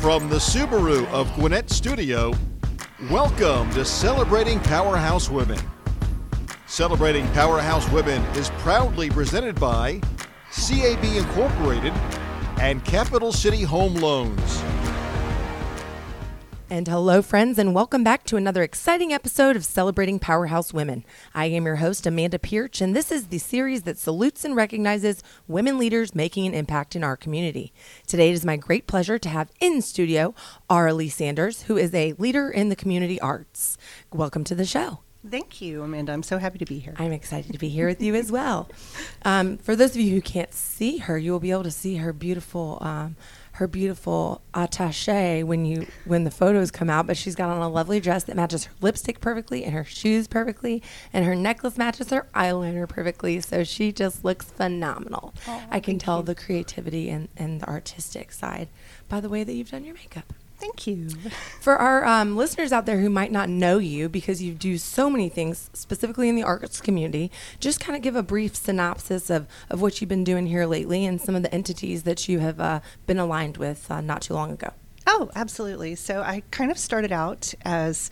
From the Subaru of Gwinnett Studio, welcome to Celebrating Powerhouse Women. Celebrating Powerhouse Women is proudly presented by CAB Incorporated and Capital City Home Loans. And hello, friends, and welcome back to another exciting episode of Celebrating Powerhouse Women. I am your host, Amanda Pierce, and this is the series that salutes and recognizes women leaders making an impact in our community. Today, it is my great pleasure to have in studio Lee Sanders, who is a leader in the community arts. Welcome to the show. Thank you, Amanda. I'm so happy to be here. I'm excited to be here with you as well. Um, for those of you who can't see her, you will be able to see her beautiful. Um, her beautiful attache when you when the photos come out but she's got on a lovely dress that matches her lipstick perfectly and her shoes perfectly and her necklace matches her eyeliner perfectly so she just looks phenomenal oh, i can tell you. the creativity and, and the artistic side by the way that you've done your makeup Thank you. For our um, listeners out there who might not know you because you do so many things specifically in the arts community, just kind of give a brief synopsis of, of what you've been doing here lately and some of the entities that you have uh, been aligned with uh, not too long ago. Oh, absolutely. So I kind of started out as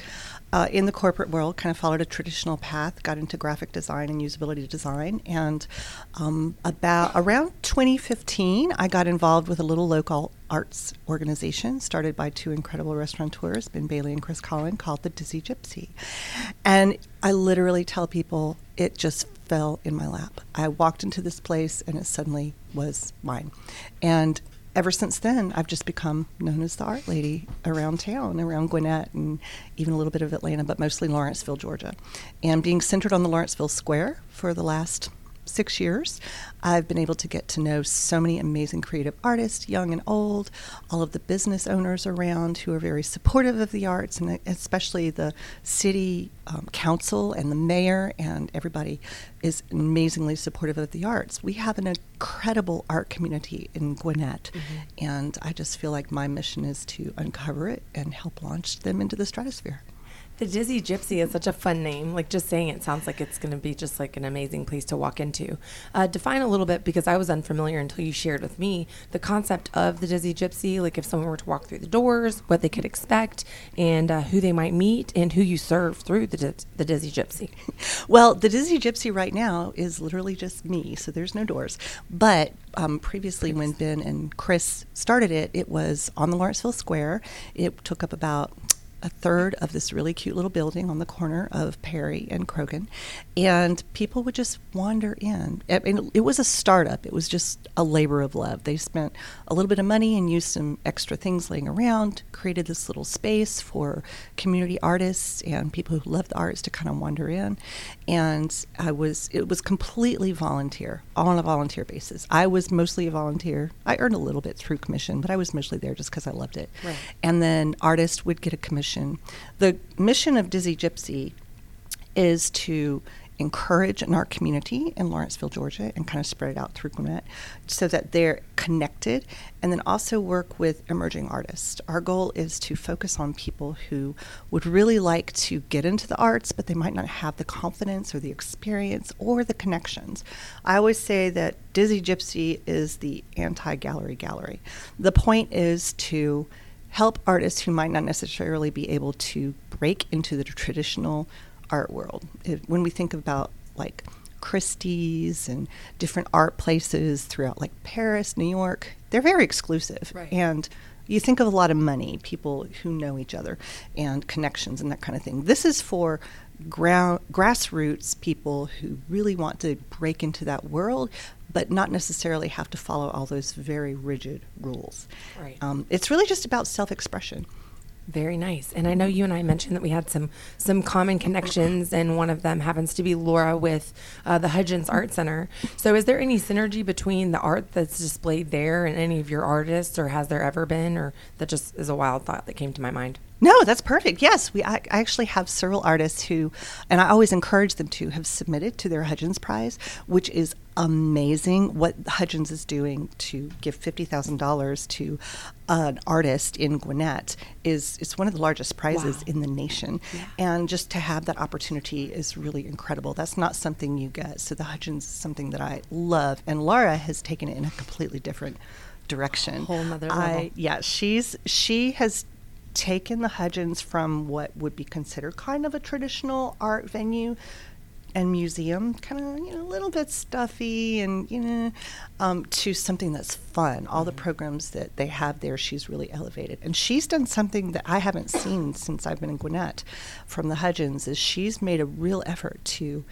uh, in the corporate world, kind of followed a traditional path, got into graphic design and usability design, and um, about around 2015, I got involved with a little local arts organization started by two incredible restaurateurs, Ben Bailey and Chris Collin, called the Dizzy Gypsy, and I literally tell people it just fell in my lap. I walked into this place and it suddenly was mine, and ever since then, I've just become known as the art lady around town, around Gwinnett, and even a little bit of Atlanta, but mostly Lawrenceville, Georgia. And being centered on the Lawrenceville Square for the last six years, I've been able to get to know so many amazing creative artists, young and old, all of the business owners around who are very supportive of the arts, and especially the city um, council and the mayor, and everybody is amazingly supportive of the arts. We have an incredible art community in Gwinnett, mm-hmm. and I just feel like my mission is to uncover it and help launch them into the stratosphere. The Dizzy Gypsy is such a fun name. Like just saying it sounds like it's going to be just like an amazing place to walk into. Uh, define a little bit because I was unfamiliar until you shared with me the concept of the Dizzy Gypsy. Like if someone were to walk through the doors, what they could expect, and uh, who they might meet, and who you serve through the the Dizzy Gypsy. Well, the Dizzy Gypsy right now is literally just me, so there's no doors. But um, previously, when Ben and Chris started it, it was on the Lawrenceville Square. It took up about a third of this really cute little building on the corner of Perry and Crogan, and people would just wander in. I mean, it was a startup. It was just a labor of love. They spent a little bit of money and used some extra things laying around, created this little space for community artists and people who love the arts to kind of wander in. And I was it was completely volunteer, all on a volunteer basis. I was mostly a volunteer. I earned a little bit through commission, but I was mostly there just because I loved it. Right. And then artists would get a commission mission. The mission of Dizzy Gypsy is to encourage in our community in Lawrenceville, Georgia, and kind of spread it out through Gwinnett so that they're connected, and then also work with emerging artists. Our goal is to focus on people who would really like to get into the arts, but they might not have the confidence or the experience or the connections. I always say that Dizzy Gypsy is the anti gallery gallery. The point is to help artists who might not necessarily be able to break into the traditional art world. It, when we think about like Christie's and different art places throughout like Paris, New York, they're very exclusive. Right. And you think of a lot of money, people who know each other, and connections and that kind of thing. This is for ground, grassroots people who really want to break into that world, but not necessarily have to follow all those very rigid rules. Right. Um, it's really just about self expression. Very nice. And I know you and I mentioned that we had some some common connections, and one of them happens to be Laura with uh, the Hudgens Art Center. So, is there any synergy between the art that's displayed there and any of your artists, or has there ever been, or that just is a wild thought that came to my mind? No, that's perfect. Yes, we. I, I, actually have several artists who, and I always encourage them to have submitted to their Hudgens Prize, which is amazing. What Hudgens is doing to give fifty thousand dollars to an artist in Gwinnett is it's one of the largest prizes wow. in the nation, yeah. and just to have that opportunity is really incredible. That's not something you get. So the Hudgens is something that I love, and Laura has taken it in a completely different direction. Whole nother I, level. yeah, she's she has taken the Hudgens from what would be considered kind of a traditional art venue and museum, kind of you know a little bit stuffy and you know, um, to something that's fun. All the programs that they have there, she's really elevated, and she's done something that I haven't seen since I've been in Gwinnett from the Hudgens. Is she's made a real effort to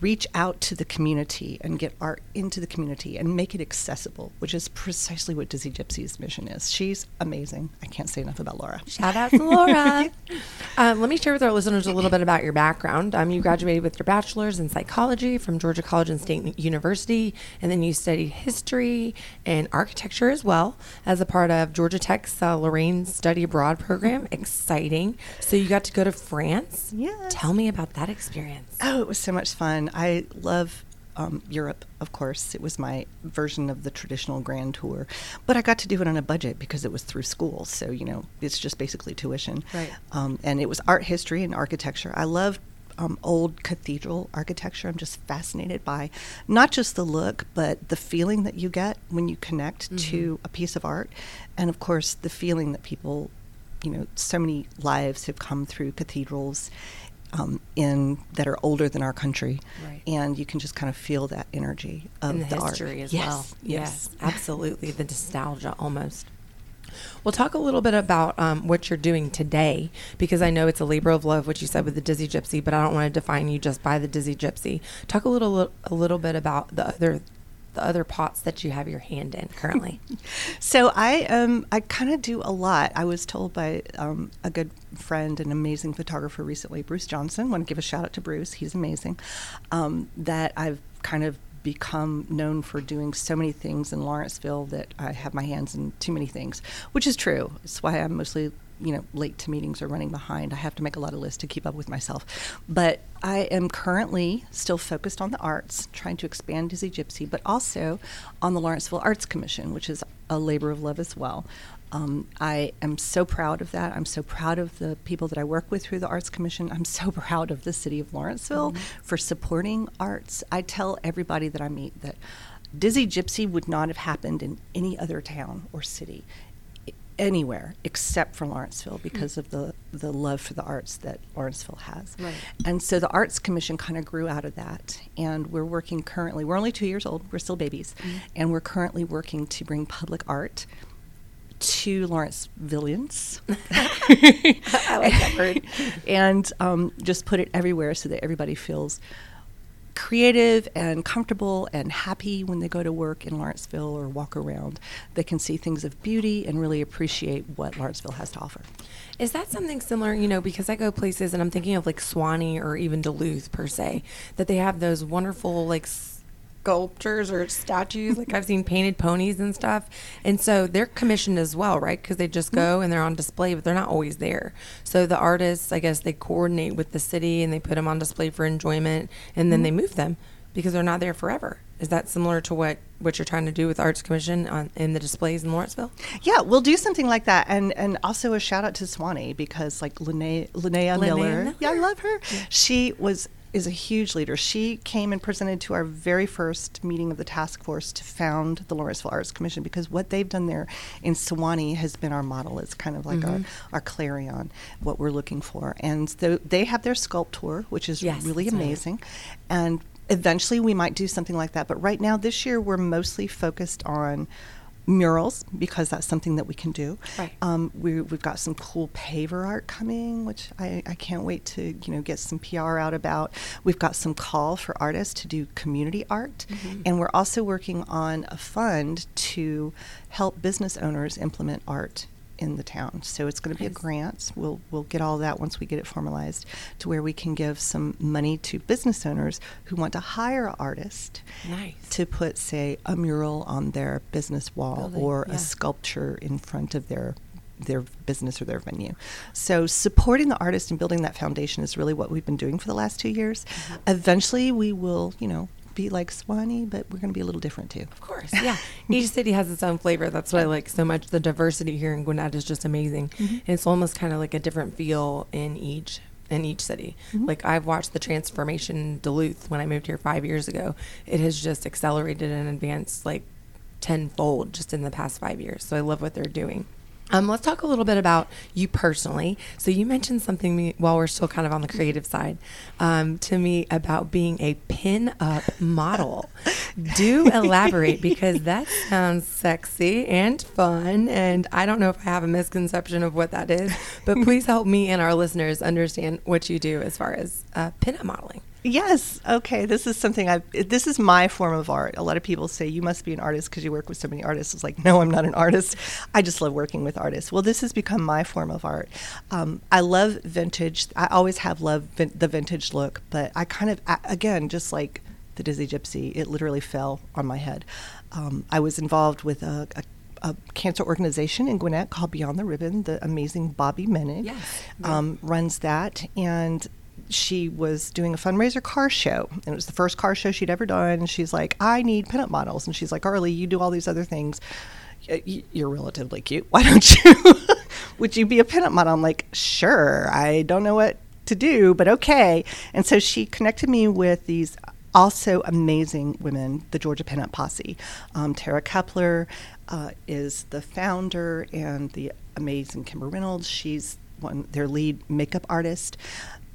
reach out to the community and get art into the community and make it accessible, which is precisely what Dizzy Gypsy's mission is. She's amazing. I can't say enough about Laura. Shout out to Laura. um, let me share with our listeners a little bit about your background. Um, you graduated with your bachelor's in psychology from Georgia College and State University, and then you studied history and architecture as well as a part of Georgia Tech's uh, Lorraine Study Abroad program. Exciting. So you got to go to France. Yes. Tell me about that experience. Oh, it was so much fun. I love um, Europe, of course. It was my version of the traditional grand tour. But I got to do it on a budget because it was through school. So, you know, it's just basically tuition. Right. Um, and it was art history and architecture. I love um, old cathedral architecture. I'm just fascinated by not just the look, but the feeling that you get when you connect to a piece of art. And of course, the feeling that people, you know, so many lives have come through cathedrals um, in that are older than our country, Right. and you can just kind of feel that energy of and the, the, history art. as yes, well. Yes, Yes, absolutely. The nostalgia almost. Well, talk a little bit about um, what you're doing today, because I know it's a labor of love, what you said with the Dizzy Gypsy, but I don't want to define you just by the Dizzy Gypsy. Talk a little, a little bit about the other, the other pots that you have your hand in currently. So I um I kind of do a lot. I was told by um, a good friend, an amazing photographer recently, Bruce Johnson. Want to give a shout out to Bruce? He's amazing. Um, that I've kind of become known for doing so many things in Lawrenceville that I have my hands in too many things, which is true. It's why I'm mostly you know late to meetings or running behind. I have to make a lot of lists to keep up with myself. But I am currently still focused on the arts, trying to expand Dizzy Gypsy, but also on the Lawrenceville Arts Commission, which is a labor of love as well. Um, I am so proud of that. I'm so proud of the people that I work with through the Arts Commission. I'm so proud of the city of Lawrenceville for supporting arts. I tell everybody that I meet that Dizzy Gypsy would not have happened in any other town or city anywhere except for Lawrenceville because of the, the love for the arts that Lawrenceville has. Right. And so the Arts Commission kind of grew out of that. And we're working currently, we're only two years old, we're still babies, and we're currently working to bring public art to Lawrencevillians. I like that word. and um, just put it everywhere so that everybody feels creative and comfortable and happy when they go to work in Lawrenceville or walk around. They can see things of beauty and really appreciate what Lawrenceville has to offer. Is that something similar, you know, because I go places and I'm thinking of like Suwanee or even Duluth per se, that they have those wonderful like sculptures or statues. like I've seen painted ponies and stuff. And so they're commissioned as well, right? Because they just go and they're on display, but they're not always there. So the artists, I guess, they coordinate with the city and they put them on display for enjoyment and then they mm-hmm. move them because they're not there forever. Is that similar to what, what you're trying to do with Arts Commission on, in the displays in Lawrenceville? Yeah, we'll do something like that, and and also a shout out to Suwanee because like Linnea, Linnea Linnea Miller, Miller. yeah, I love her. She was is a huge leader. She came and presented to our very first meeting of the task force to found the Lawrenceville Arts Commission because what they've done there in Suwanee has been our model. It's kind of like our, mm-hmm. our clarion, what we're looking for. And so they have their sculptor, which is Yes, really that's right. amazing. And eventually we might do something like that. But right now, this year, we're mostly focused on murals because that's something that we can do. Right. Um, we, we've got some cool paver art coming, which I, I can't wait to you know get some PR out about. We've got some call for artists to do community art, and we're also working on a fund to help business owners implement art in the town. So it's going to be a grant. We'll we'll get all that once we get it formalized to where we can give some money to business owners who want to hire an artist Nice. to put, say, a mural on their business wall Building, or yeah. a sculpture in front of their their business or their venue. So supporting the artist and building that foundation is really what we've been doing for the last two years. Mm-hmm. Eventually, we will, you know, be like Suwanee, but we're going to be a little different too. Of course, yeah. Each city has its own flavor. That's what I like so much. The diversity here in Gwinnett is just amazing. And it's almost kind of like a different feel in each in each city. Mm-hmm. Like I've watched the transformation in Duluth when I moved here five years ago. It has just accelerated and advanced like tenfold just in the past five years. So I love what they're doing. Um, let's talk a little bit about you personally. So you mentioned something me, while we're still kind of on the creative side um, to me about being a pin-up model. Do elaborate because that sounds sexy and fun, and I don't know if I have a misconception of what that is. But please help me and our listeners understand what you do as far as uh, pin-up modeling. Yes. Okay. This is something I. This is my form of art. A lot of people say you must be an artist because you work with so many artists. It's like, no, I'm not an artist. I just love working with artists. Well, this has become my form of art. Um, I love vintage. I always have loved vin- the vintage look, but I kind of, again, just like the Dizzy Gypsy, it literally fell on my head. Um, I was involved with a, a a cancer organization in Gwinnett called Beyond the Ribbon. The amazing Bobby Menig yes. um, runs that, and she was doing a fundraiser car show and it was the first car show she'd ever done. And she's like i need pinup models. And she's like arlie you do all these other things. You're relatively cute. Why don't you would you be a pinup model? I'm like sure. I don't know what to do but okay. And so she connected me with these also amazing women the georgia pinup posse. Um, tara kepler uh, is the founder and the amazing kimber reynolds. She's one their lead makeup artist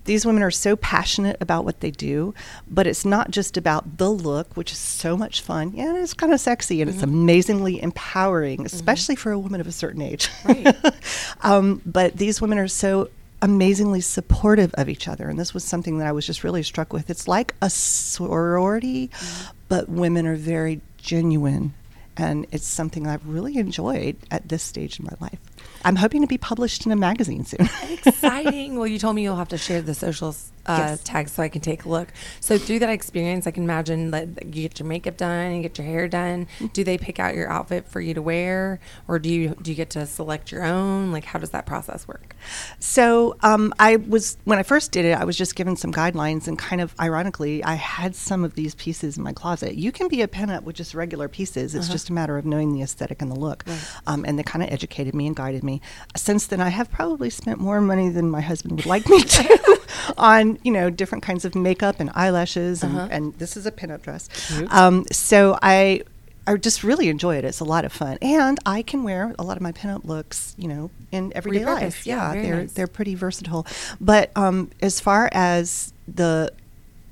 these women are so passionate about what they do, but it's not just about the look, which is so much fun. Yeah, it's kind of sexy and mm-hmm. it's amazingly empowering, mm-hmm. especially mm-hmm. for a woman of a certain age. Right. um, but these women are so amazingly supportive of each other. And this was something that I was just really struck with. It's like a sorority, mm-hmm. but women are very genuine. And it's something I've really enjoyed at this stage in my life. I'm hoping to be published in a magazine soon. Exciting. Well, you told me you'll have to share the socials uh, yes. tags so I can take a look. So through that experience, I can imagine that you get your makeup done, you get your hair done. Do they pick out your outfit for you to wear, or do you do you get to select your own? Like, how does that process work? So um, I was when I first did it, I was just given some guidelines, and kind of ironically, I had some of these pieces in my closet. You can be a pinup with just regular pieces. It's uh-huh. just a matter of knowing the aesthetic and the look. Right. Um, and they kind of educated me and guided me. Since then, I have probably spent more money than my husband would like me to on you know different kinds of makeup and eyelashes, and, uh-huh. and this is a pinup dress. Um, so I. I just really enjoy it. It's a lot of fun, and I can wear a lot of my pinup looks, you know, in everyday Repurpose. life. Yeah, they're nice. they're pretty versatile. But um, as far as the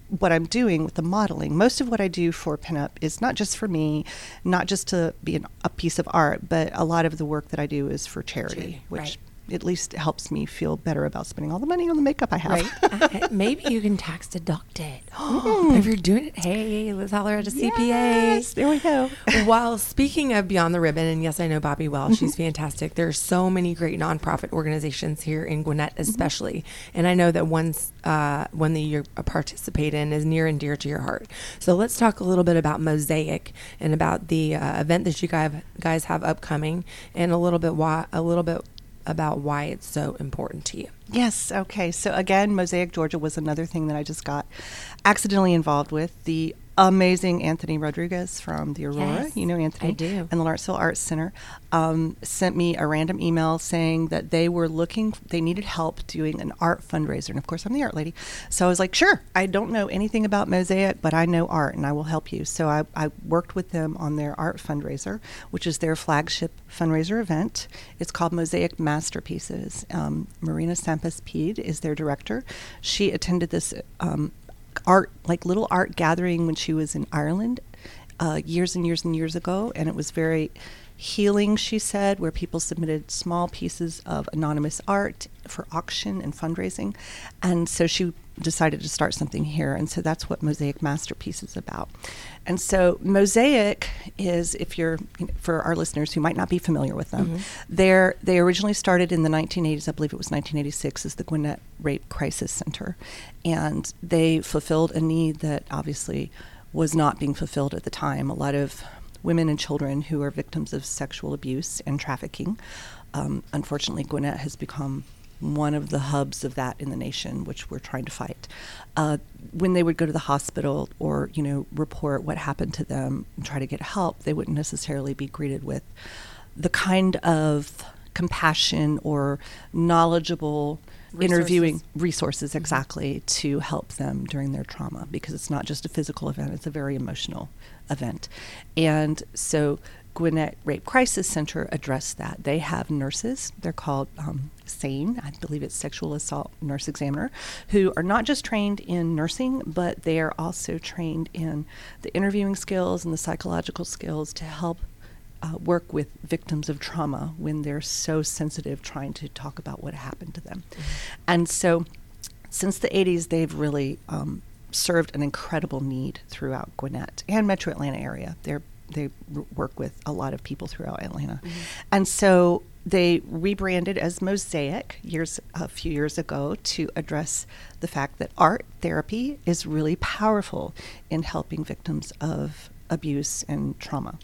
what I'm doing with the modeling, most of what I do for pinup is not just for me, not just to be an, a piece of art, but a lot of the work that I do is for charity, charity which right at least it helps me feel better about spending all the money on the makeup I have. Right. uh, maybe you can tax deduct it. If you're doing it, hey, let's holler at a CPA. Yes, there we go. While speaking of Beyond the Ribbon, and yes, I know Bobby well, she's mm-hmm. fantastic. There are so many great nonprofit organizations here in Gwinnett, mm-hmm. especially, mm-hmm. and I know that one's uh, one that you participate in is near and dear to your heart. So let's talk a little bit about Mosaic and about the uh, event that you guys guys have upcoming, and a little bit why a little bit about why it's so important to you. Yes. Okay. So again, Mosaic Georgia was another thing that I just got accidentally involved with. The amazing Anthony Rodriguez from the Aurora. Yes, you know Anthony. I do. And the Lawrenceville Arts Center um, sent me a random email saying that they were looking, they needed help doing an art fundraiser. And of course, I'm the art lady. So I was like, sure, I don't know anything about Mosaic, but I know art and I will help you. So I, I worked with them on their art fundraiser, which is their flagship fundraiser event. It's called Mosaic Masterpieces. Um, Marina Sampanes Peed is their director. She attended this um, art, like little art gathering when she was in Ireland uh, years and years and years ago, and it was very healing, she said, where people submitted small pieces of anonymous art for auction and fundraising. And so she decided to start something here. And so that's what Mosaic Masterpiece is about. And so Mosaic is, if you're, for our listeners who might not be familiar with them, mm-hmm. they're, they originally started in the 1980s, I believe it was 1986, as the Gwinnett Rape Crisis Center. And they fulfilled a need that obviously was not being fulfilled at the time. A lot of women and children who are victims of sexual abuse and trafficking. Um, unfortunately, Gwinnett has become one of the hubs of that in the nation, which we're trying to fight. Uh, when they would go to the hospital or you know report what happened to them and try to get help, they wouldn't necessarily be greeted with the kind of compassion or knowledgeable resources. interviewing resources exactly to help them during their trauma because it's not just a physical event; it's a very emotional event. And so Gwinnett Rape Crisis Center addressed that. They have nurses. They're called um, SANE, I believe it's Sexual Assault Nurse Examiner, who are not just trained in nursing, but they are also trained in the interviewing skills and the psychological skills to help uh, work with victims of trauma when they're so sensitive trying to talk about what happened to them. Mm-hmm. And so, since the 80s, they've really um, served an incredible need throughout Gwinnett and Metro Atlanta area. They're they r- work with a lot of people throughout Atlanta, mm-hmm. and so they rebranded as Mosaic years a few years ago to address the fact that art therapy is really powerful in helping victims of abuse and trauma.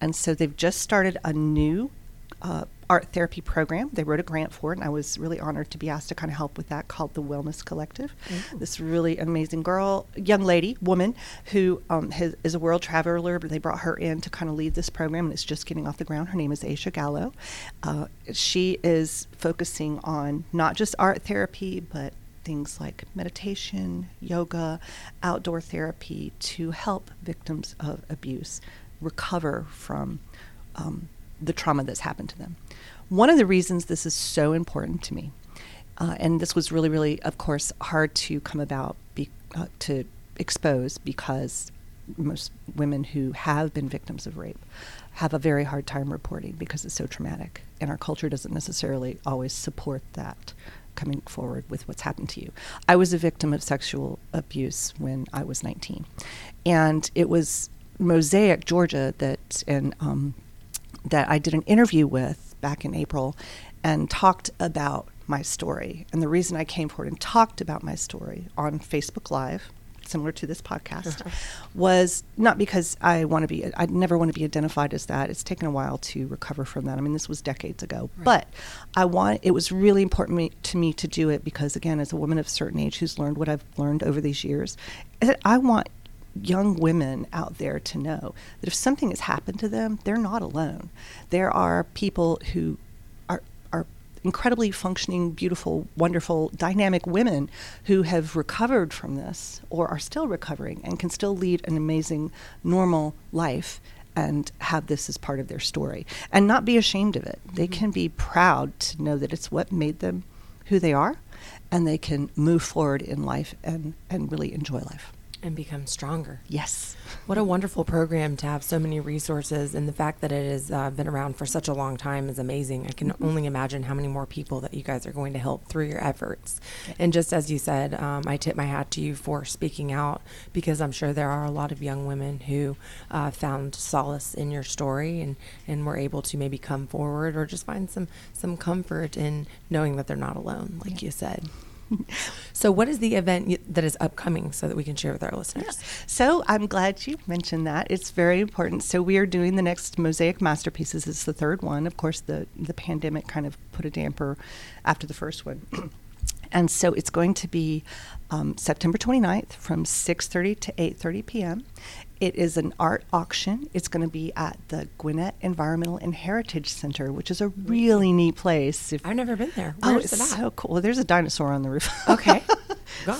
And so they've just started a new uh, art therapy program. They wrote a grant for it, and I was really honored to be asked to kind of help with that called the Wellness Collective. Ooh. This really amazing girl, young lady, woman, who um, has, is a world traveler, but they brought her in to kind of lead this program, and it's just getting off the ground. Her name is Aisha Gallo. Uh, she is focusing on not just art therapy, but things like meditation, yoga, outdoor therapy to help victims of abuse recover from um, the trauma that's happened to them. One of the reasons this is so important to me, uh, and this was really, really, of course, hard to come about be, uh, to expose because most women who have been victims of rape have a very hard time reporting because it's so traumatic, and our culture doesn't necessarily always support that coming forward with what's happened to you. I was a victim of sexual abuse when I was 19, and it was Mosaic, Georgia, that and um, that I did an interview with back in April, and talked about my story. And the reason I came forward and talked about my story on Facebook Live similar to this podcast, uh-huh. was not because I want to be, I never want to be identified as that. It's taken a while to recover from that. I mean, this was decades ago. Right. But I want, it was really important me, to me to do it because, again, as a woman of a certain age who's learned what I've learned over these years, eh, I want young women out there to know that if something has happened to them, they're not alone. There are people who are, are incredibly functioning, beautiful, wonderful, dynamic women who have recovered from this or are still recovering and can still lead an amazing, normal life and have this as part of their story and not be ashamed of it. They can be proud to know that it's what made them who they are and they can move forward in life and, and really enjoy life and become stronger. Yes. What a wonderful program to have so many resources, and the fact that it has uh, been around for such a long time is amazing. I can mm-hmm. only imagine how many more people that you guys are going to help through your efforts. And just as you said, um, I tip my hat to you for speaking out because I'm sure there are a lot of young women who uh, found solace in your story and, and were able to maybe come forward or just find some, some comfort in knowing that they're not alone, like yeah. you said so, what is the event that is upcoming so that we can share with our listeners? Yeah. So, I'm glad you mentioned that. It's very important. So, we are doing the next Mosaic Masterpieces. It's the third one. Of course, the, the pandemic kind of put a damper after the first one. and so, it's going to be um, September 29th from 6:30 to 8:30 p.m. It is an art auction. It's going to be at the Gwinnett Environmental and Heritage Center, which is a really neat place. If, I've never been there. Oh, oh, it's so cool. Well, there's a dinosaur on the roof. Okay.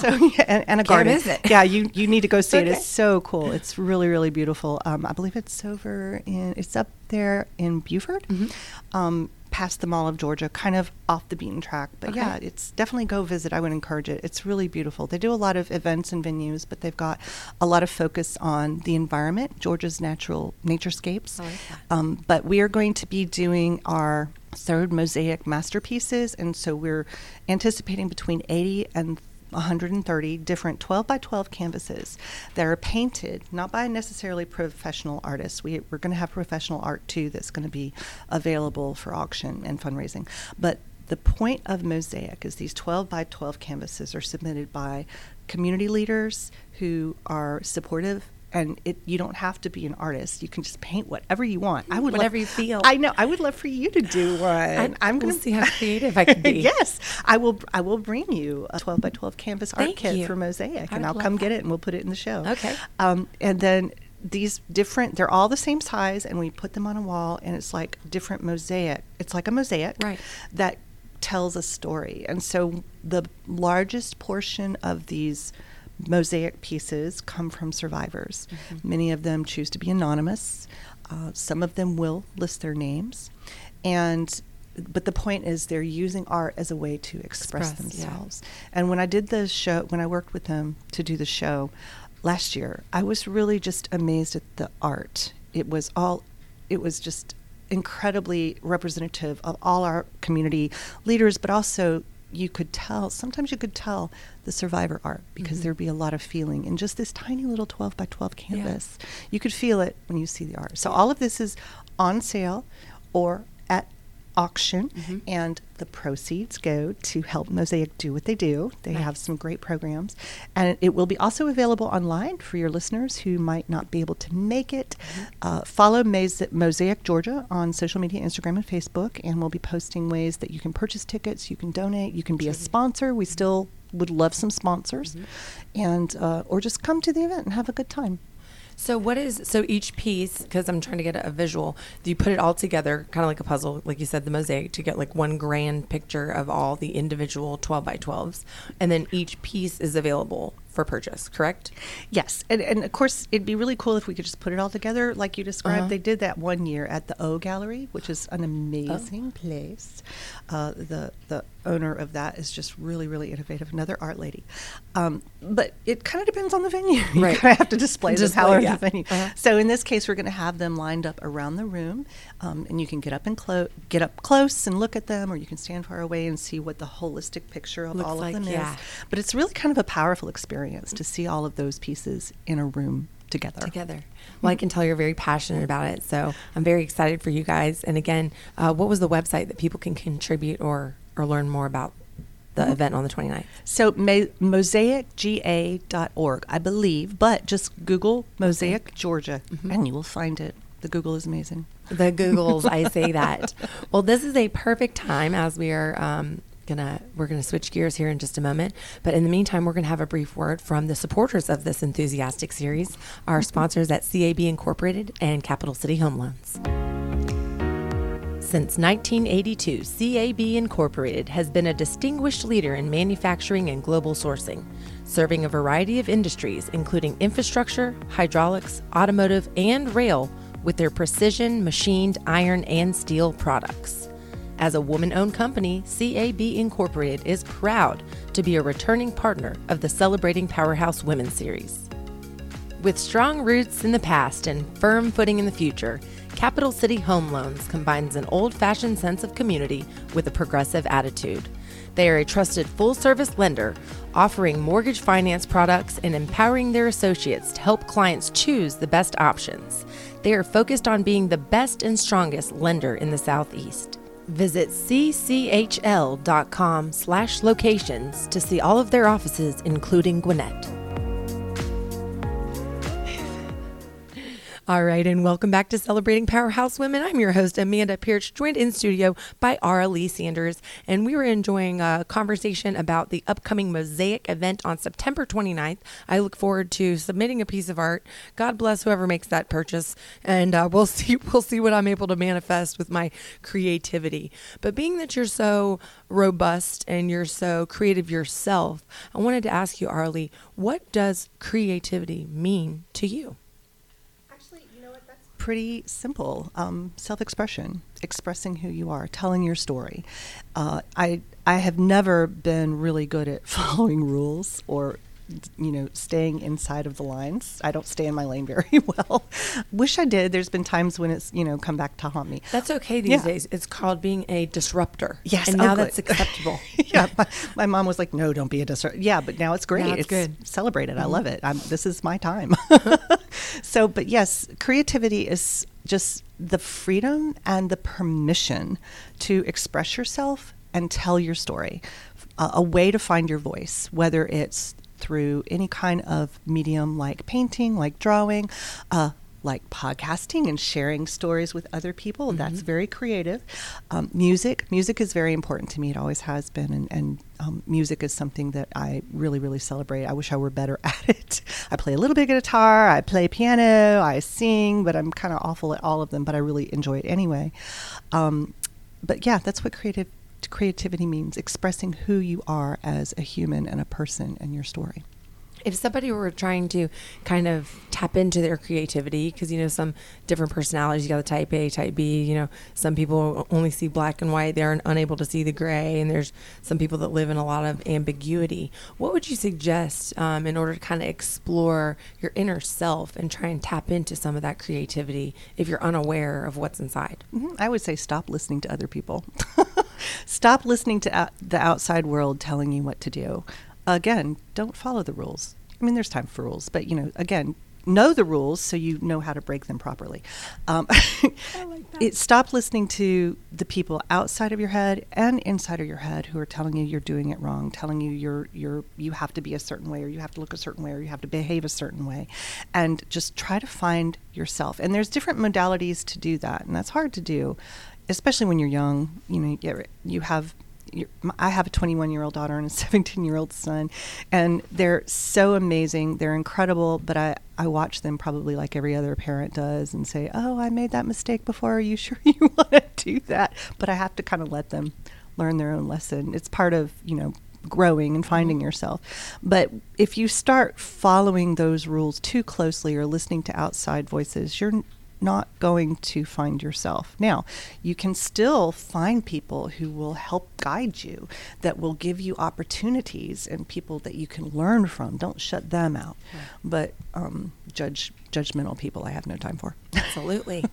so yeah, and, and a Can't garden. Yeah, you you need to go see okay. it. It's so cool. It's really really beautiful. Um, I believe it's over in it's up there in Buford. Mm-hmm. Um, past the Mall of Georgia, kind of off the beaten track. But okay. yeah, it's definitely go visit. I would encourage it. It's really beautiful. They do a lot of events and venues, but they've got a lot of focus on the environment, Georgia's natural naturescapes. Like um, but we are going to be doing our third mosaic masterpieces, and so we're anticipating between 80 and 130 different 12 by 12 canvases that are painted not by necessarily professional artists. We, we're going to have professional art too that's going to be available for auction and fundraising. But the point of Mosaic is these 12 by 12 canvases are submitted by community leaders who are supportive and it you don't have to be an artist. You can just paint whatever you want. I would whatever love, you feel. I know. I would love for you to do one. I, am going to see how creative I can be. yes, I will. I will bring you a 12 by 12 canvas Thank art kit you. for Mosaic, I and I'll come that. get it and we'll put it in the show. Okay. Um, and then these different they're all the same size and we put them on a wall and it's like different mosaic it's like a mosaic right. that tells a story and so the largest portion of these mosaic pieces come from survivors. Mm-hmm. Many of them choose to be anonymous. Uh, some of them will list their names, and but the point is they're using art as a way to express, Express, yeah. themselves. And when I did the show, when I worked with them to do the show last year, I was really just amazed at the art. It was all, it was just incredibly representative of all our community leaders, but also you could tell, sometimes you could tell the survivor art because Mhm. there'd be a lot of feeling in just this tiny little 12 by 12 canvas. You could feel it when you see the art. So all of this is on sale or at auction Mhm. and the proceeds go to help Mosaic do what they do. They have some great programs. And it will be also available online for your listeners who might not be able to make it. Uh, follow Mosaic Georgia on social media, Instagram and Facebook, and we'll be posting ways that you can purchase tickets, you can donate, you can be a sponsor. We still would love some sponsors, Mhm. and uh, or just come to the event and have a good time. So what is so each piece? Because I'm trying to get a, visual. Do you put it all together, kind of like a puzzle, like you said, the mosaic, to get like one grand picture of all the individual 12 by 12s, and then each piece is available for purchase. Correct? Yes, and, and of course it'd be really cool if we could just put it all together like you described. Uh-huh. They did that one year at the O Gallery, which is an amazing Oh. place. Uh, the the owner of that is just really really innovative. Another art lady, um, but it kind of depends on the venue. you Right. kind of have to display them Display, however yeah. the venue. Uh-huh. So in this case, we're going to have them lined up around the room, um, and you can get up and clo- get up close and look at them, or you can stand far away and see what the holistic picture of Looks all like, of them yeah. is. But it's really kind of a powerful experience to see all of those pieces in a room together. Together. Well, I can tell you're very passionate about it, so I'm very excited for you guys. And again, uh, what was the website that people can contribute or or learn more about the Mhm. event on the 29th? So ma- mosaicga.org, I believe, but just Google Mosaic Georgia Mhm. and you will find it. The Google is amazing. The Googles, I say that. Well, this is a perfect time as we are um, gonna we're gonna switch gears here in just a moment. But in the meantime, we're gonna have a brief word from the supporters of this enthusiastic series, our sponsors at CAB Incorporated and Capital City Home Loans. Since 1982, CAB Incorporated has been a distinguished leader in manufacturing and global sourcing, serving a variety of industries, including infrastructure, hydraulics, automotive, and rail, with their precision machined iron and steel products. As a woman owned company, CAB Incorporated is proud to be a returning partner of the Celebrating Powerhouse Women series. With strong roots in the past and firm footing in the future, Capital City Home Loans combines an old fashioned sense of community with a progressive attitude. They are a trusted full service lender, offering mortgage finance products and empowering their associates to help clients choose the best options. They are focused on being the best and strongest lender in the Southeast. Visit cchl.com slash locations to see all of their offices, including Gwinnett. All right, and welcome back to Celebrating Powerhouse Women. I'm your host, Amanda Pierce, joined in studio by Ara Lee Sanders. And we were enjoying a conversation about the upcoming Mosaic event on September 29th. I look forward to submitting a piece of art. God bless whoever makes that purchase. And uh, we'll see we'll see what I'm able to manifest with my creativity. But being that you're so robust and you're so creative yourself, I wanted to ask you, Arlie, what does creativity mean to you? Actually, you know what? That's pretty simple. Um, self-expression, expressing who you are, telling your story. Uh, I I have never been really good at following rules or you know staying inside of the lines. I don't stay in my lane very well. Wish I did. There's been times when it's you know come back to haunt me. That's okay these Yeah. days. It's called being a disruptor. Yes, And oh, now good. that's acceptable. yeah, my, my mom was like, "No, don't be a disruptor." Yeah, but now it's great. Now it's good. Celebrate it. I Mhm. love it. I'm, this is my time. so, but yes, creativity is just the freedom and the permission to express yourself and tell your story. A way to find your voice, whether it's through any kind of medium like painting, like drawing, uh, like podcasting and sharing stories with other people. That's Mhm. very creative. Um, music, music is very important to me. It always has been, and, and um, music is something that I really, really celebrate. I wish I were better at it. I play a little bit of guitar, I play piano, I sing, but I'm kind of awful at all of them. But I really enjoy it anyway. Um, but yeah, that's what creative creativity means: expressing who you are as a human and a person and your story. if somebody were trying to kind of tap into their creativity because you know some different personalities you got the type a type b you know some people only see black and white they're unable to see the gray and there's some people that live in a lot of ambiguity what would you suggest um, in order to kind of explore your inner self and try and tap into some of that creativity if you're unaware of what's inside Mhm. I would say stop listening to other people. stop listening to out- the outside world telling you what to do. Again, don't follow the rules. I mean, there's time for rules, but you know, again, know the rules so you know how to break them properly. Um, it stop listening to the people outside of your head and inside of your head who are telling you you're doing it wrong, telling you you're you're you have to be a certain way or you have to look a certain way or you have to behave a certain way, and just try to find yourself. And there's different modalities to do that, and that's hard to do, especially when you're young. You know, you you have I have a 21 year old daughter and a 17 year old son, and they're so amazing. They're incredible, but I, I watch them probably like every other parent does and say, Oh, I made that mistake before. Are you sure you want to do that? But I have to kind of let them learn their own lesson. It's part of, you know, growing and finding mm-hmm. yourself. But if you start following those rules too closely or listening to outside voices, you're not going to find yourself. Now, you can still find people who will help guide you, that will give you opportunities and people that you can learn from. Don't shut them out. But um, judge judgmental people, I have no time for. Absolutely.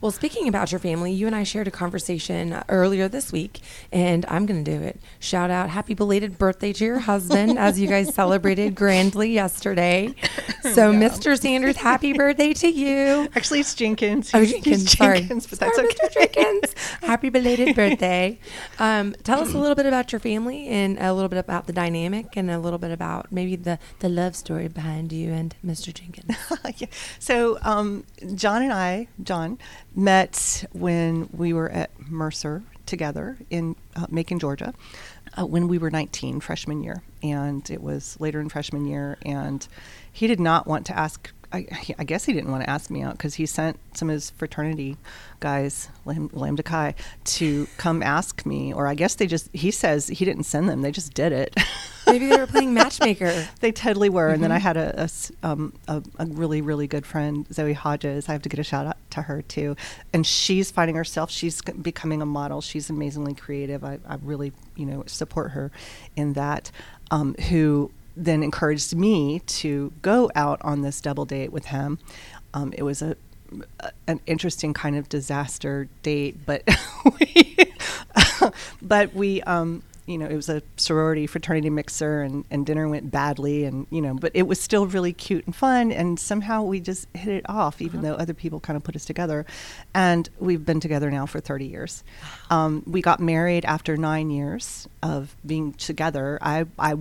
well, speaking about your family, you and I shared a conversation earlier this week, and I'm going to do it. Shout out, happy belated birthday to your husband as you guys celebrated grandly yesterday. So, Mr. Sanders, happy birthday to you. Actually, it's Jenkins. Oh, Jenkins, he's sorry. Jenkins, but that's Sorry, okay. Mr. Jenkins. Happy belated birthday. Um, tell us a little bit about your family and a little bit about the dynamic and a little bit about maybe the, the love story behind you and Mr. Jenkins. Yeah. So um, John and I, John, met when we were at Mercer together in uh, Macon, Georgia, uh, when we were 19, freshman year, and it was later in freshman year, and he did not want to ask. I, I guess he didn't want to ask me out because he sent some of his fraternity guys, Lam- Lambda Chi, to come ask me, or I guess they just. He says he didn't send them; they just did it. Maybe they were playing matchmaker. They totally were. And then I had a, a um, a- a really, really good friend, Zoe Hodges. I have to get a shout out to her too. And she's finding herself. She's becoming a model. She's amazingly creative. I, I really, you know, support her in that. Um, who then encouraged me to go out on this double date with him. Um, it was a a- an interesting kind of disaster date, but we, but we, um, you know, it was a sorority fraternity mixer, and, and dinner went badly, and you know, but it was still really cute and fun, and somehow we just hit it off, even though other people kind of put us together, and we've been together now for thirty years. Um, we got married after nine years of being together. I I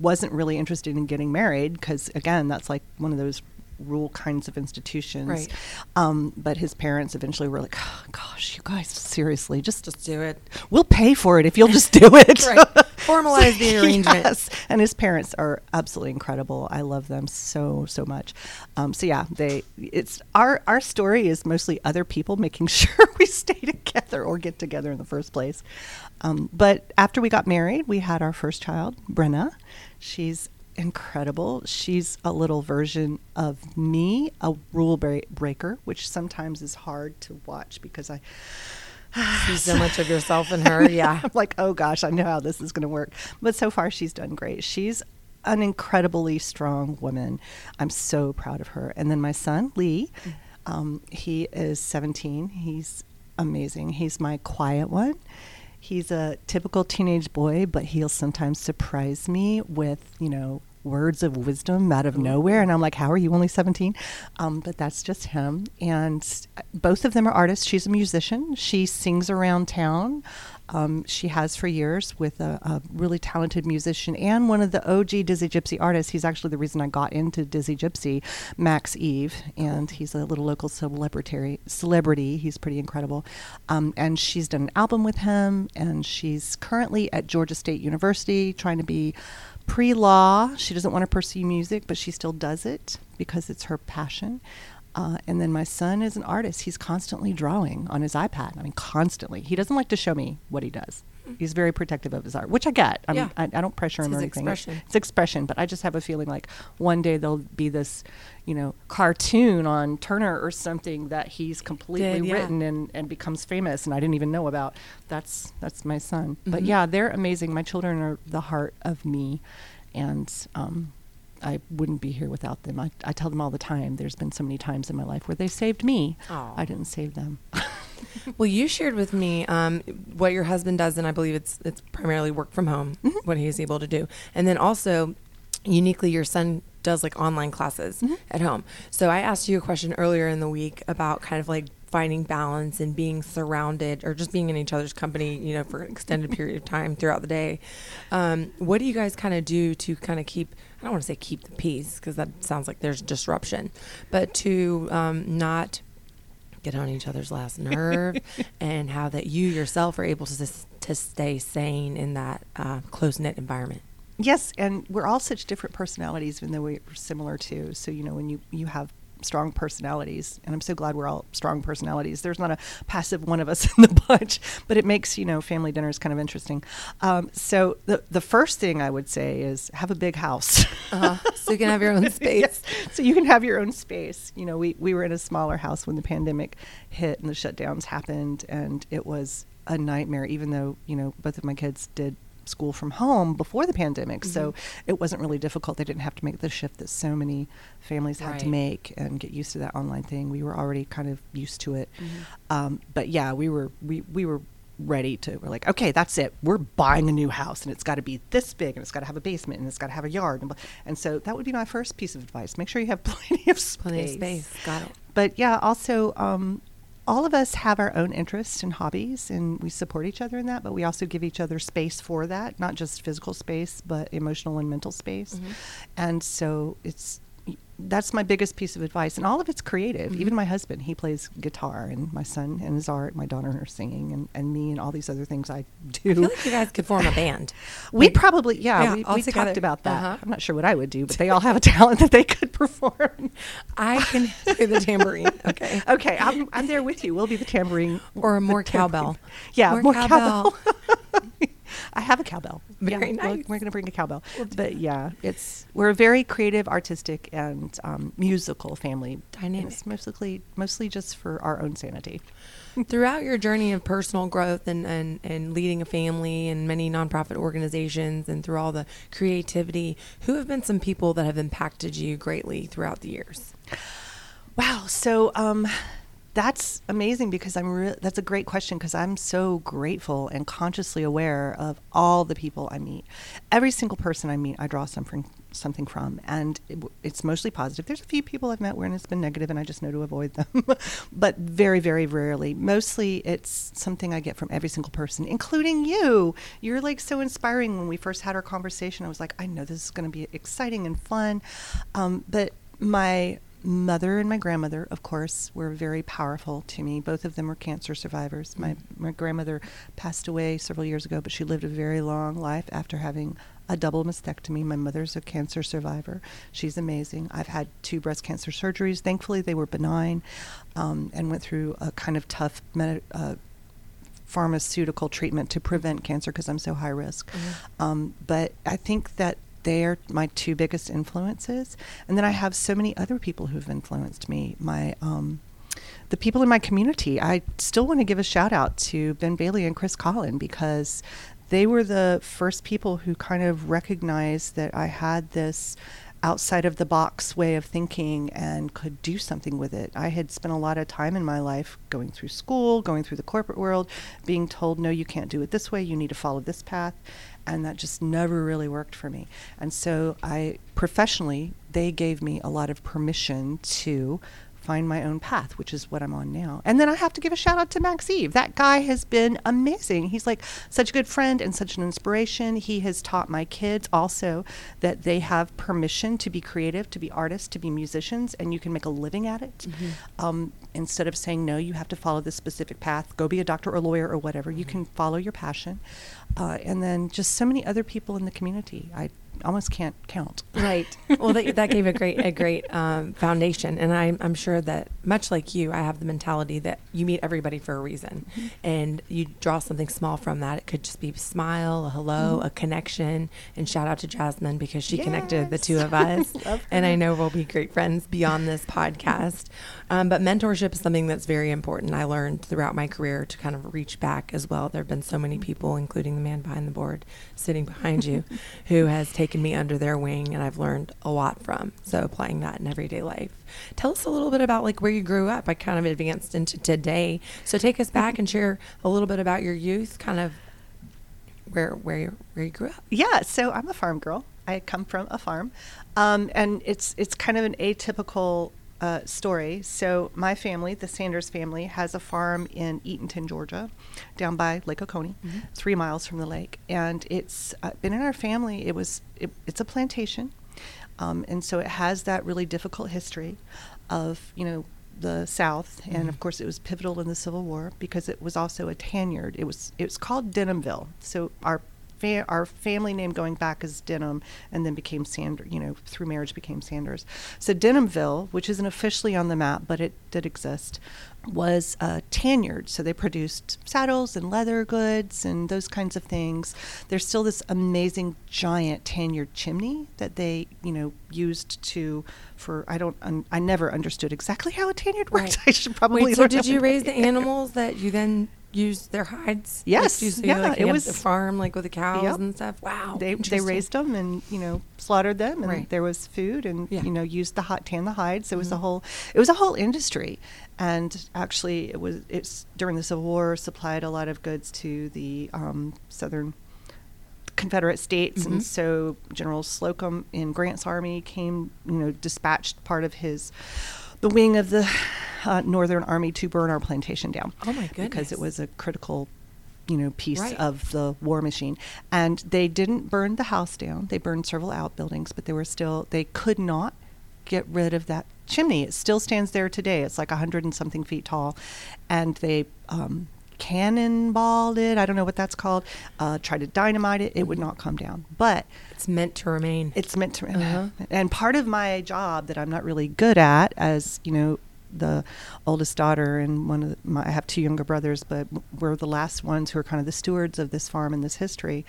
wasn't really interested in getting married because again, that's like one of those rule kinds of institutions. Right. Um, but his parents eventually were like, oh, "Gosh, you guys, seriously, just Just do it. we'll pay for it if you'll just do it." Right. Formalize the arrangement. Yes. And his parents are absolutely incredible. I love them so so much. Um, so yeah, they it's our our story is mostly other people making sure we stay together or get together in the first place. Um, but after we got married, we had our first child, Brenna. She's incredible. She's a little version of me, a rule breaker, which sometimes is hard to watch because I See so much of yourself in her. Yeah. I'm like, oh gosh, I know how this is going to work. But so far, she's done great. She's an incredibly strong woman. I'm so proud of her. And then my son, Lee, um, he is 17. He's amazing. He's my quiet one. He's a typical teenage boy, but he'll sometimes surprise me with, you know, words of wisdom out of nowhere. And I'm like, how are you only 17? Um, but that's just him. And both of them are artists. She's a musician. She sings around town. Um, she has for years with a, a really talented musician and one of the OG Dizzy Gypsy artists. He's actually the reason I got into Dizzy Gypsy, Max Eve, and he's a little local celebrity. Celebrity, he's pretty incredible. Um, and she's done an album with him, and she's currently at Georgia State University trying to be pre-law. She doesn't want to pursue music, but she still does it because it's her passion. Uh, and then my son is an artist. He's constantly drawing on his iPad. I mean, constantly. He doesn't like to show me what he does. he's very protective of his art, which I get. I, mean, Yeah. I, I don't pressure It's him or anything. expression. It's expression, but I just have a feeling like one day there'll be this, you know, cartoon on Turner or something that he's completely Did, yeah. written and, and becomes famous, and I didn't even know about. That's that's my son. But Mhm. yeah, they're amazing. My children are the heart of me, and um, I wouldn't be here without them. I, I tell them all the time. There's been so many times in my life where they saved me. Aw. I didn't save them. Well, you shared with me um, what your husband does, and I believe it's it's primarily work from home, Mm-hmm. what he's able to do, and then also uniquely your son does like online classes Mm-hmm. at home. So I asked you a question earlier in the week about kind of like finding balance and being surrounded or just being in each other's company, you know, for an extended period of time throughout the day. Um, what do you guys kind of do to kind of keep? I don't want to say keep the peace because that sounds like there's disruption, but to um, not get on each other's last nerve and how that you yourself are able to to stay sane in that uh, close knit environment. Yes, and we're all such different personalities, even though we're similar too. So you know, when you you have strong personalities, and I'm so glad we're all strong personalities. There's not a passive one of us in the bunch, but it makes you know family dinners kind of interesting. Um, so the the first thing I would say is have a big house. Uh-huh. So you can have your own space. Yes. So you can have your own space. You know, we, we were in a smaller house when the pandemic hit and the shutdowns happened, and it was a nightmare, even though, you know, both of my kids did school from home before the pandemic. So it wasn't really difficult. They didn't have to make the shift that so many families had to make and get used to that online thing. We were already kind of used to it. Mm-hmm. Um, but yeah, we were we, we were ready to we're like okay that's it we're buying a new house and it's got to be this big and it's got to have a basement and it's got to have a yard and, and so that would be my first piece of advice make sure you have plenty of space Plenty of space. Got it. but yeah also um, all of us have our own interests and hobbies and we support each other in that but we also give each other space for that not just physical space but emotional and mental space Mhm. and so it's that's my biggest piece of advice and all of it's creative Mhm. even my husband he plays guitar and my son and his art my daughter and her singing and, and me and all these other things i do I feel like you guys could form a band. we Like- probably yeah, Yeah, we, we talked about that Uh-huh. i'm not sure what i would do but they all have a talent that they could perform I can play the tambourine. Okay. okay i'm, I'm there with you we'll be the tambourine Or more tambourine. cowbell. yeah More more, cowbell. cowbell, have a cowbell. Very yeah, we'll- nice. We're going to bring a cowbell. We'll but yeah, it's we're a very creative, artistic, and um, musical family. Dynamic. It's mostly mostly just for our own sanity. Throughout your journey of personal growth and, and, and leading a family and many nonprofit organizations and through all the creativity, who have been some people that have impacted you greatly throughout the years? Wow. So um, that's amazing because I'm. Re- that's a great question because I'm so grateful and consciously aware of all the people I meet. Every single person I meet, I draw something something from, and it, it's mostly positive. There's a few people I've met where it's been negative, and I just know to avoid them. but very, very rarely. Mostly, it's something I get from every single person, including you. You're like so inspiring. When we first had our conversation, I was like, I know this is going to be exciting and fun. Um, but my mother and my grandmother, of course, were very powerful to me. Both of them were cancer survivors. My my grandmother passed away several years ago, but she lived a very long life after having a double mastectomy. My mother's a cancer survivor. She's amazing. I've had two breast cancer surgeries. Thankfully, they were benign, um, and went through a kind of tough med- uh, pharmaceutical treatment to prevent cancer because I'm so high risk. Um, but I think that they're my two biggest influences, and then I have so many other people who've influenced me. My um, the people in my community. I still want to give a shout out to Ben Bailey and Chris Collin because they were the first people who kind of recognized that I had this outside of the box way of thinking and could do something with it. I had spent a lot of time in my life going through school, going through the corporate world, being told, no, you can't do it this way, you need to follow this path. And that just never really worked for me. And so I professionally, they gave me a lot of permission to find my own path, which is what I'm on now. And then I have to give a shout out to Max Eve. That guy has been amazing. He's like such a good friend and such an inspiration. He has taught my kids also that they have permission to be creative, to be artists, to be musicians, and you can make a living at it. Um, instead of saying, no, you have to follow this specific path, go be a doctor or lawyer or whatever, you can follow your passion. Uh, and then just so many other people in the community. I almost can't count. Right. Well, that, that gave a great a great um, foundation, and I'm I'm sure that much like you, I have the mentality that you meet everybody for a reason, Mm-hmm. and you draw something small from that. It could just be a smile, a hello, Mm-hmm. a connection, and shout out to Jasmine because she connected the two of us, and I know we'll be great friends beyond this podcast. Um, but mentorship is something that's very important. I learned throughout my career to kind of reach back as well. There have been so many people, including the man behind the board sitting behind you, who has taken me under their wing, and I've learned a lot from. So applying that in everyday life. Tell us a little bit about like where you grew up. I kind of advanced into today. So take us back and share a little bit about your youth, kind of where where you, where you grew up. Yeah, so I'm a farm girl. I come from a farm, um, and it's it's kind of an atypical uh, story. So my family, the Sanders family, has a farm in Eatonton, Georgia, down by Lake Oconee, three miles from the lake, and it's uh, been in our family. It was it, it's a plantation, um, and so it has that really difficult history of you know the South, and of course it was pivotal in the Civil War because it was also a tanyard. It was it was called Denhamville. So our fa- our family name going back is Denham, and then became Sanders. You know, through marriage became Sanders. So Denhamville, which isn't officially on the map, but it did exist, was a tanyard. So they produced saddles and leather goods and those kinds of things. There's still this amazing giant tanyard chimney that they, you know, used to for. I don't. Un, I never understood exactly how a tanyard worked. I should probably. Wait, so did you raise the animals that you then used their hides? Yes, yeah, like, it was- the farm like with the cows Yep. and stuff. Wow, they they raised them and you know slaughtered them and Right. there was food and Yeah. you know used the hot tan the hides it was a Mhm. whole it was a whole industry and actually it was it's during the civil war supplied a lot of goods to the um, southern confederate states Mhm. and so general slocum in grant's army came you know dispatched part of his the wing of the uh, northern army to burn our plantation down. Oh my goodness! because it was a critical you know piece Right. of the war machine. And they didn't burn the house down. They burned several outbuildings but they were still they could not get rid of that chimney. It still stands there today. It's like a hundred and something feet tall. And they um, cannonballed it. I don't know what that's called. Uh, tried to dynamite it. It would not come down. But It's meant to remain. it's meant to Uh-huh. and part of my job that i'm not really good at as you know the oldest daughter and one of the, my, i have two younger brothers but we're the last ones who are kind of the stewards of this farm and this history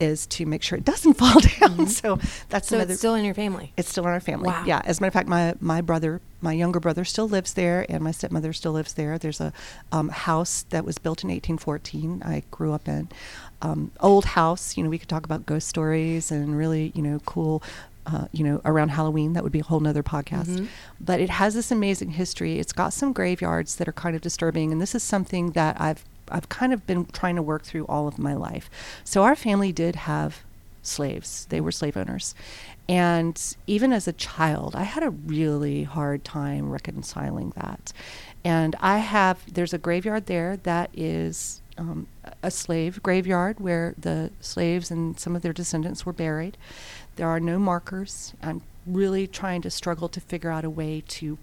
is to make sure it doesn't fall down so that's so another it's still in your family. it's still in our family. Wow. Yeah. As a matter of fact, my, my brother, my younger brother, still lives there, and my stepmother still lives there. There's a um, house that was built in 1814. I grew up in um, old house. You know, we could talk about ghost stories and really, you know, cool. Uh, you know, around Halloween, that would be a whole nother podcast. Mhm. But it has this amazing history. It's got some graveyards that are kind of disturbing, and this is something that I've I've kind of been trying to work through all of my life. So our family did have slaves. They were slave owners. And even as a child, I had a really hard time reconciling that. And I have, there's a graveyard there that is um, a slave graveyard where the slaves and some of their descendants were buried. There are no markers. I'm really trying to struggle to figure out a way to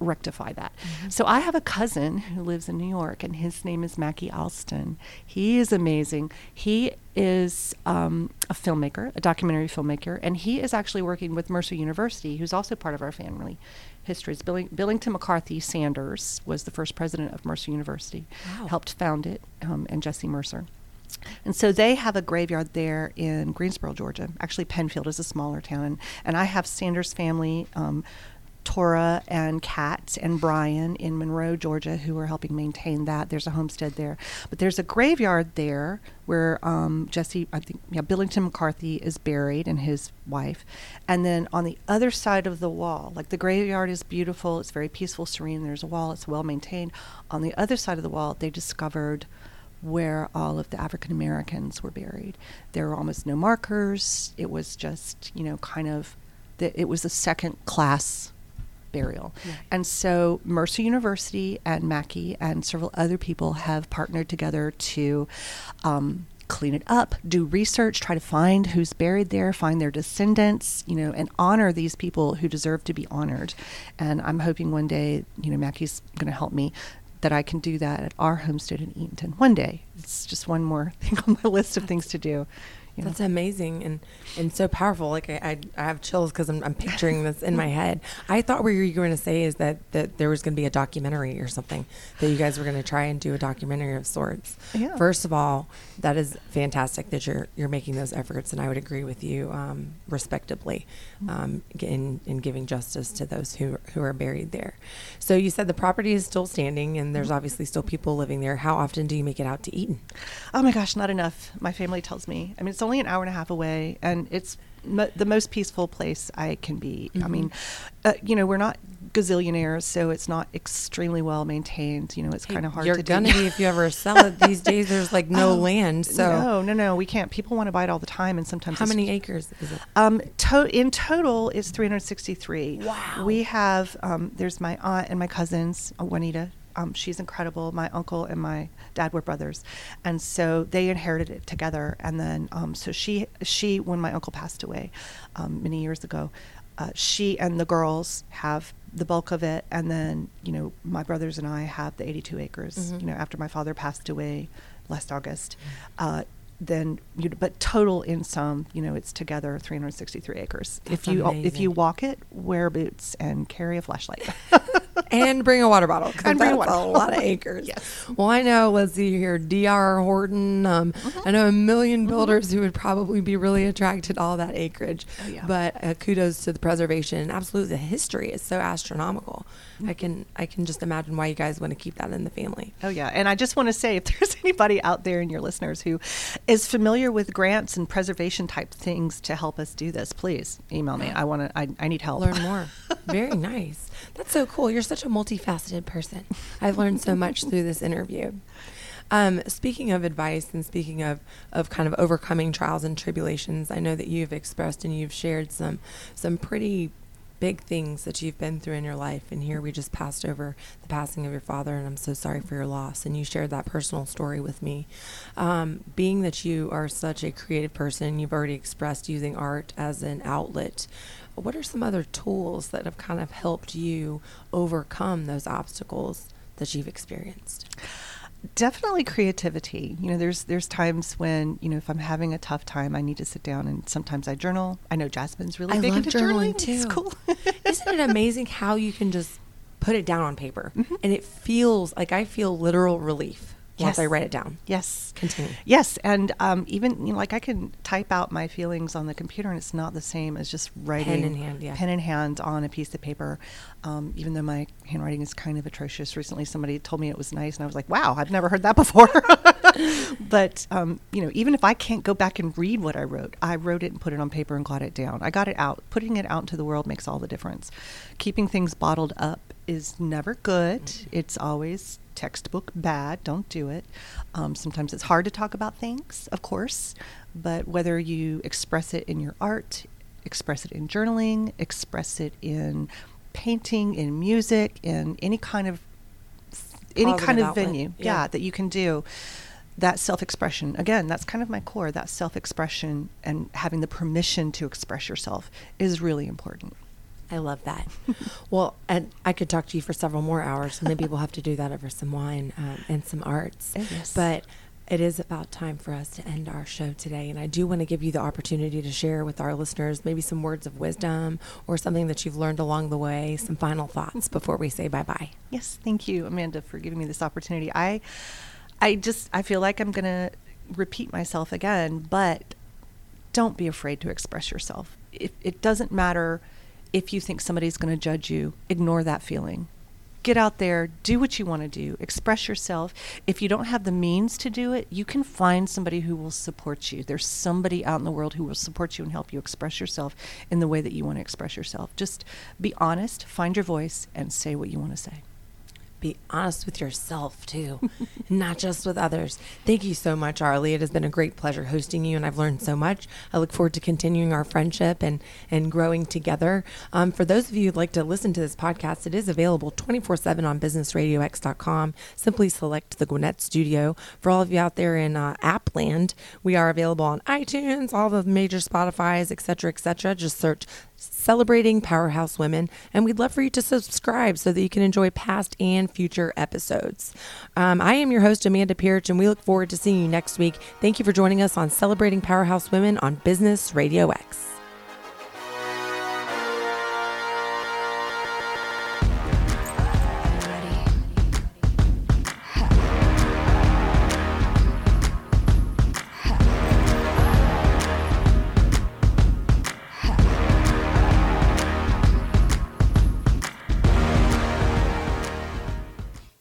rectify that. So I have a cousin who lives in New York, and his name is Macky Alston. He is amazing. He is um, a filmmaker, a documentary filmmaker, and he is actually working with Mercer University, who's also part of our family history. Billing- Billington McCarter Sanders was the first president of Mercer University, Wow. helped found it, um, and Jesse Mercer. And so they have a graveyard there in Greensboro, Georgia. Actually, Penfield is a smaller town. And I have Sanders family, um, Tora and Kat and Brian in Monroe, Georgia, who are helping maintain that. There's a homestead there. But there's a graveyard there where um, Jesse, I think, yeah, Billington McCarter is buried and his wife. And then on the other side of the wall, like the graveyard is beautiful, it's very peaceful, serene. There's a wall, it's well maintained. On the other side of the wall, they discovered where all of the African Americans were buried. There were almost no markers. It was just, you know, kind of, the, it was a second class burial. And so Mercer University and Macky and several other people have partnered together to um, clean it up, do research, try to find who's buried there, find their descendants, you know, and honor these people who deserve to be honored. And I'm hoping one day, you know, Macky's going to help me that I can do that at our homestead in Eatonton one day. It's just one more thing on my list of things to do. You know. That's amazing and and so powerful. Like I, I, I have chills because I'm, I'm picturing this in my head. I thought what you were going to say is that that there was going to be a documentary or something that you guys were going to try and do a documentary of sorts. Yeah. First of all, that is fantastic that you're you're making those efforts, and I would agree with you um, respectably um, in in giving justice to those who who are buried there. So you said the property is still standing, and there's obviously still people living there. How often do you make it out to Eaton? Oh my gosh, not enough. My family tells me. I mean, it's only an hour and a half away, and it's the most peaceful place I can be. I mean, uh, you know, we're not gazillionaires, so it's not extremely well maintained. You know, it's kind of hard You're to gonna do. be if you ever sell it. These days, there's like no Oh, land. So no, no, no, we can't. People want to buy it all the time, and sometimes how many acres is it? Um, to- in total, it's 363. Wow. We have, um, there's my aunt and my cousins, uh, Juanita. Um, she's incredible. My uncle and my dad were brothers, and so they inherited it together. And then, um, so she, she, when my uncle passed away um, many years ago, uh, she and the girls have the bulk of it, and then you know my brothers and I have the 82 acres. Mhm. You know, after my father passed away last August. Uh, then you but total in sum you know it's together 363 acres That's if you if you walk it wear boots and carry a flashlight and bring a water bottle. 'cause And bring a water a lot of acres. Yes. Well, I know. Let's see here. D.R. Horton. Um, Mm-hmm. I know a 1000000 builders who would probably be really attracted to all that acreage. Oh, yeah. But uh, kudos to the preservation. Absolutely, the history is so astronomical. Mm-hmm. I can I can just imagine why you guys want to keep that in the family. oh yeah and i just want to say if there's anybody out there in your listeners who is familiar with grants and preservation type things to help us do this please email me i want to I, I need help Learn more. Very nice. That's so cool. You're such a multifaceted person. I've learned so much through this interview. Um, speaking of advice and speaking of, of kind of overcoming trials and tribulations, I know that you've expressed and you've shared some some pretty big things that you've been through in your life. And here we just passed over the passing of your father, and I'm so sorry for your loss. And you shared that personal story with me. Um, being that you are such a creative person, you've already expressed using art as an outlet. What are some other tools that have kind of helped you overcome those obstacles that you've experienced? definitely creativity you know there's there's times when you know if i'm having a tough time i need to sit down and sometimes i journal i know jasmine's really I big into journaling, It's too. cool Isn't it amazing how you can just put it down on paper Mhm. and it feels like I feel literal relief once I write it down? yes Continue. Yes, and um, even you know, like I can type out my feelings on the computer, and it's not the same as just writing pen in hand, yeah. pen in hand on a piece of paper. Um, even though my handwriting is kind of atrocious, recently somebody told me it was nice, and I was like, "Wow, I've never heard that before." but um, you know, even if I can't go back and read what I wrote, I wrote it and put it on paper and got it down. I got it out. Putting it out into the world makes all the difference. Keeping things bottled up is never good. It's always textbook bad. Don't do it. Um, sometimes it's hard to talk about things, of course, but whether you express it in your art, express it in journaling, express it in painting, in music, in any kind of any Positive kind of outlet, venue, yeah. yeah, that you can do. That self expression, again, that's kind of my core. That self expression and having the permission to express yourself is really important. I love that. well, and I could talk to you for several more hours. Maybe we'll have to do that over some wine um, and some arts. Oh, yes. But it is about time for us to end our show today. And I do want to give you the opportunity to share with our listeners maybe some words of wisdom or something that you've learned along the way, some final thoughts before we say bye bye. Yes, thank you, Amanda, for giving me this opportunity. I, I just I feel like I'm gonna repeat myself again, but don't be afraid to express yourself. It, it doesn't matter if you think somebody's going to judge you. Ignore that feeling. Get out there, do what you want to do, express yourself. If you don't have the means to do it, you can find somebody who will support you. There's somebody out in the world who will support you and help you express yourself in the way that you want to express yourself. Just be honest, find your voice, and say what you want to say. Be honest with yourself too, not just with others. Thank you so much, Arlie. It has been a great pleasure hosting you, and I've learned so much. I look forward to continuing our friendship and and growing together. Um, for those of you who'd like to listen to this podcast, it is available 24 7 on businessradiox.com. Simply select the Gwinnett Studio. For all of you out there in uh, app land, we are available on iTunes, all the major Spotify's, etc., etc. Just search celebrating powerhouse women, and we'd love for you to subscribe so that you can enjoy past and future episodes. Um, I am your host, Amanda Pierce, and we look forward to seeing you next week. Thank you for joining us on Celebrating Powerhouse Women on Business Radio X.